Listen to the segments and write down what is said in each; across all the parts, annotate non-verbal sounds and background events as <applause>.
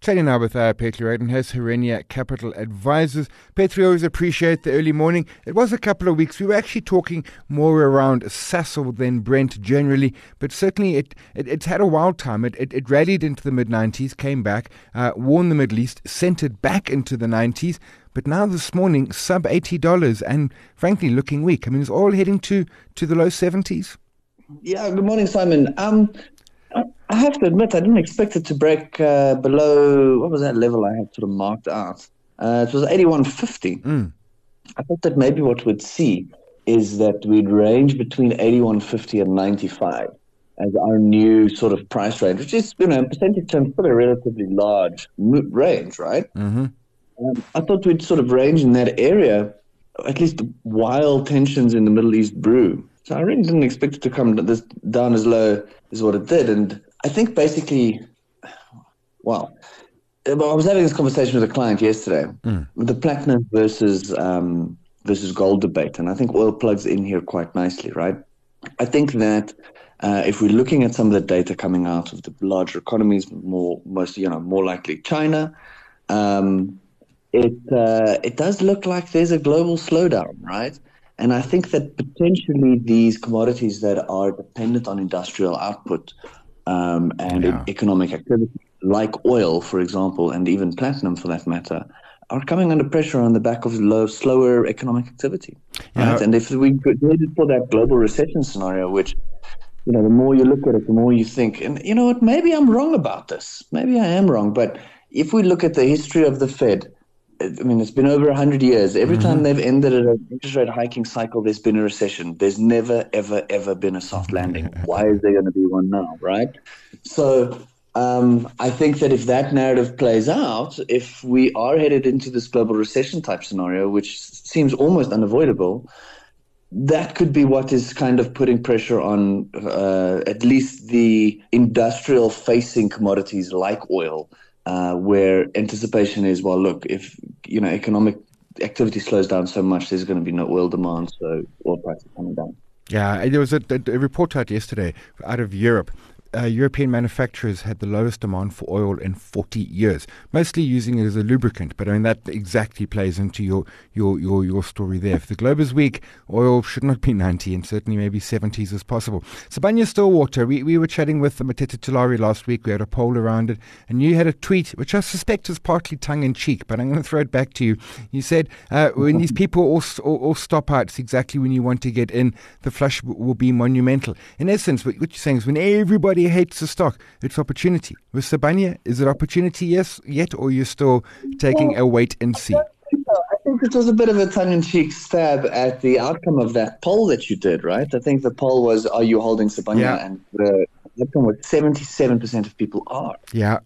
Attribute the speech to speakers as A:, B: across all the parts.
A: Chatting now with uh, Petri Redelinghuys, Herenya Capital Advisors. Petri, always appreciate the early morning. It was a couple of weeks. We were actually talking more around Sasol than Brent generally, but certainly it, it it's had a wild time. It, it, it rallied into the mid 90s, came back, uh, warned the Middle East, sent it back into the 90s. But now this morning, sub eighty dollars, and frankly, looking weak. I mean, it's all heading to to the low seventies.
B: Yeah. Good morning, Simon. Um, I have to admit, I didn't expect it to break uh, below what was that level I had sort of marked out. Uh, it was 81.50. Mm. I thought that maybe what we'd see is that we'd range between 81.50 and 95 as our new sort of price range, which is, you know, in percentage terms, still a relatively large range, right? Mm-hmm. Um, I thought we'd sort of range in that area, at least while tensions in the Middle East brew. So I really didn't expect it to come this down as low as what it did. And I think basically, well, I was having this conversation with a client yesterday, mm. the platinum versus um, versus gold debate, and I think oil plugs in here quite nicely, right? I think that uh, if we're looking at some of the data coming out of the larger economies, more most you know more likely China, um, it uh, it does look like there's a global slowdown, right? And I think that potentially these commodities that are dependent on industrial output um, and yeah. economic activity, like oil, for example, and even platinum for that matter, are coming under pressure on the back of low, slower economic activity. Yeah. Right? And if we headed for that global recession scenario, which you know, the more you look at it, the more you think, and you know what, maybe I'm wrong about this. Maybe I am wrong. But if we look at the history of the Fed, I mean, it's been over 100 years. Every mm-hmm. time they've ended an interest rate hiking cycle, there's been a recession. There's never, ever, ever been a soft landing. <laughs> Why is there going to be one now, right? So um, I think that if that narrative plays out, if we are headed into this global recession type scenario, which seems almost unavoidable, that could be what is kind of putting pressure on uh, at least the industrial facing commodities like oil uh, where anticipation is, well, look, if you know economic activity slows down so much, there's going to be no oil demand, so oil prices coming down.
A: Yeah, there was a, a, report out yesterday out of Europe uh, European manufacturers had the lowest demand for oil in 40 years, mostly using it as a lubricant. But I mean, that exactly plays into your, your, your, your story there. If the globe is weak, oil should not be 90 and certainly maybe 70s as possible. Sibanye Stillwater, we, we were chatting with Matete Tulare last week. We had a poll around it, and you had a tweet, which I suspect is partly tongue in cheek, but I'm going to throw it back to you. You said, uh, when these people all, all, all, stop out, it's exactly when you want to get in, the flush will be monumental. In essence, what you're saying is when everybody hates the stock. It's opportunity. With Sibanye, is it opportunity yes yet, or you're still taking well, a wait and see?
B: I think it was a bit of a tongue-in-cheek stab at the outcome of that poll that you did, right? I think the poll was, "Are you holding Sibanye?" Yeah. And the outcome was seventy-seven percent of people are.
A: Yeah.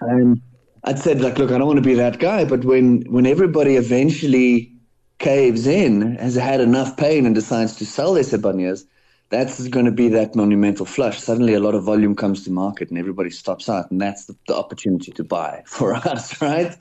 B: And I'd said, like, look, I don't want to be that guy, but when when everybody eventually caves in, has had enough pain, and decides to sell their Sibanyes, that's going to be that monumental flush. Suddenly, a lot of volume comes to market, and everybody stops out, and that's the, the opportunity to buy <laughs> for us, right?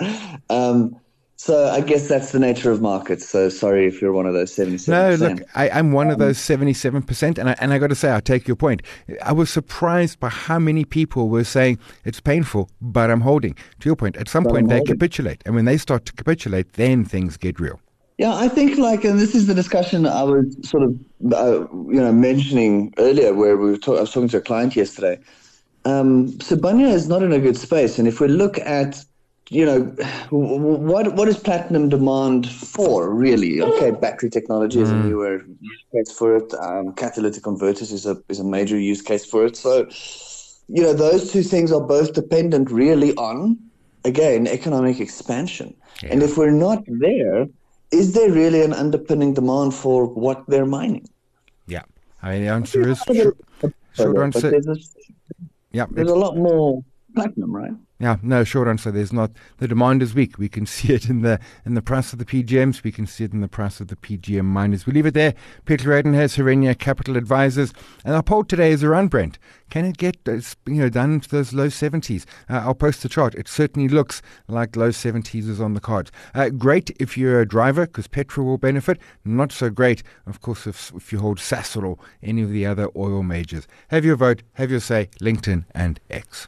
B: Um, so I guess that's the nature of markets. So sorry if you're one of those 77%.
A: No, look, I, am one of those seventy-seven percent, and I, and I got to say, I take your point. I was surprised by how many people were saying it's painful, but I'm holding. To your point, at some point they capitulate, and when they start to capitulate, then things get real.
B: Yeah, I think like, and this is the discussion I was sort of, uh, you know, mentioning earlier, where we were talk- I was talking to a client yesterday. Um, Sibanye is not in a good space, and if we look at, you know, what what is platinum demand for really? Okay, battery technology is a mm. newer use case for it. Um, catalytic converters is a is a major use case for it. So, you know, those two things are both dependent really on, again, economic expansion. Yeah. And if we're not there, is there really an underpinning demand for what they're mining?
A: Yeah, I mean the answer is short, short answer.
B: There's a, yeah, there's a lot more platinum, right?
A: Yeah, no, short answer. There's not the demand is weak. We can <laughs> see it in the in the price of the PGMs. We can see it in the price of the PGM miners. We leave it there. Peter Raden has Herenya Capital Advisors, and our poll today is around Brent. Can it get you know down to those low 70s? Uh, I'll post the chart. It certainly looks like low 70s is on the cards. Uh, great if you're a driver because petrol will benefit. Not so great, of course, if if you hold Sasol or any of the other oil majors. Have your vote. Have your say. LinkedIn and X.